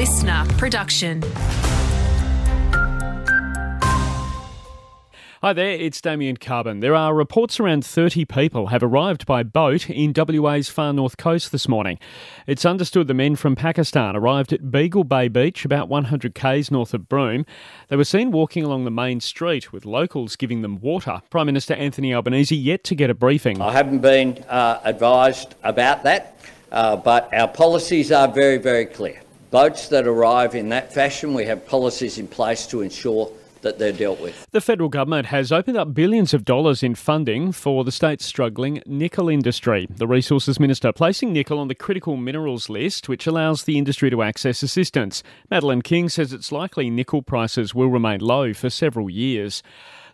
listener production. Hi there, it's Damien Carbon. There are reports around 30 people have arrived by boat in WA's far north coast this morning. It's understood the men from Pakistan arrived at Beagle Bay Beach, about 100 k's north of Broome. They were seen walking along the main street with locals giving them water. Prime Minister Anthony Albanese yet to get a briefing. I haven't been uh, advised about that, uh, but our policies are very, very clear. Boats that arrive in that fashion, we have policies in place to ensure that they're dealt with. The federal government has opened up billions of dollars in funding for the state's struggling nickel industry. The Resources Minister placing nickel on the critical minerals list, which allows the industry to access assistance. Madeleine King says it's likely nickel prices will remain low for several years.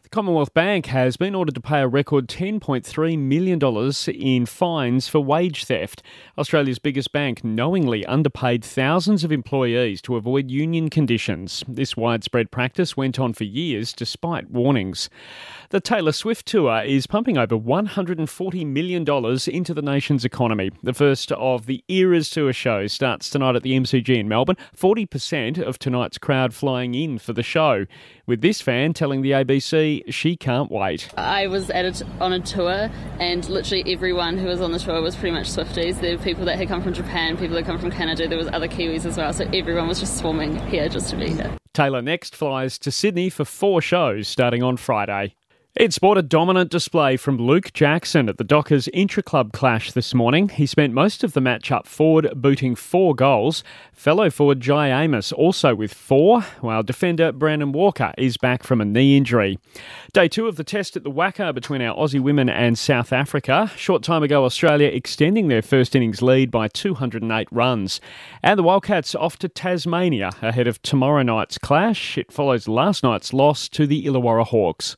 The Commonwealth Bank has been ordered to pay a record $10.3 million in fines for wage theft. Australia's biggest bank knowingly underpaid thousands of employees to avoid union conditions. This widespread practice went on for years despite warnings. The Taylor Swift Tour is pumping over $140 million into the nation's economy. The first of the Eras Tour shows starts tonight at the MCG in Melbourne. 40% of tonight's crowd flying in for the show. With this fan telling the ABC she can't wait. I was at a, on a tour, and literally everyone who was on the tour was pretty much Swifties. There were people that had come from Japan, people that come from Canada. There was other Kiwis as well, so everyone was just swarming here just to be here. Taylor next flies to Sydney for four shows starting on Friday. It sport a dominant display from Luke Jackson at the Dockers intra-club clash this morning. He spent most of the match up forward, booting four goals. Fellow forward Jye Amos also with four, while defender Brandon Walker is back from a knee injury. Day two of the test at the WACA between our Aussie women and South Africa. Short time ago, Australia extending their first innings lead by 208 runs. And the Wildcats off to Tasmania ahead of tomorrow night's clash. It follows last night's loss to the Illawarra Hawks.